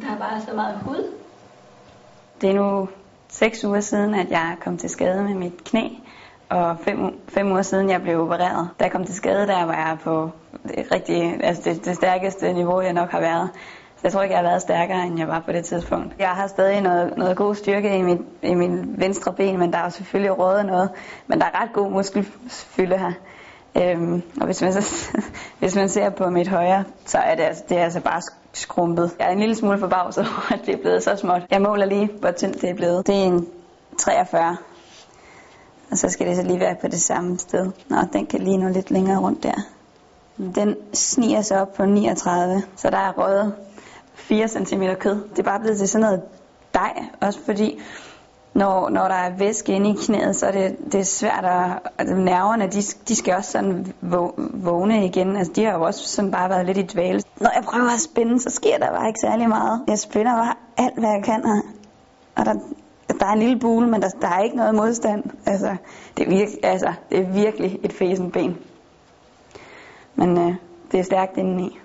Der er bare så meget hud. Det er nu seks uger siden, at jeg kom til skade med mit knæ, og fem, fem uger siden, jeg blev opereret. Da jeg kom til skade, der var jeg på det, rigtig, altså det, det stærkeste niveau, jeg nok har været. Så jeg tror ikke, jeg har været stærkere, end jeg var på det tidspunkt. Jeg har stadig noget, noget god styrke i mit, i min venstre ben, men der er selvfølgelig rådet noget. Men der er ret god muskelfylde her. Øhm, og hvis man, så, hvis man ser på mit højre, så er det, altså, det er altså bare skrumpet. Jeg er en lille smule forbavset over, at det er blevet så småt. Jeg måler lige, hvor tyndt det er blevet. Det er en 43. Og så skal det så lige være på det samme sted. Nå, den kan lige nå lidt længere rundt der. Den sniger sig op på 39, så der er røget 4 cm kød. Det er bare blevet til sådan noget dej, også fordi når, når der er væske inde i knæet, så er det, det er svært at, altså nerverne, de, de skal også sådan vågne igen. Altså, de har jo også sådan bare været lidt i dvale. Når jeg prøver at spænde, så sker der bare ikke særlig meget. Jeg spænder bare alt, hvad jeg kan her. Og der, der er en lille bule, men der, der er ikke noget modstand. Altså, det er, virke, altså, det er virkelig et fæsen ben. Men øh, det er stærkt indeni.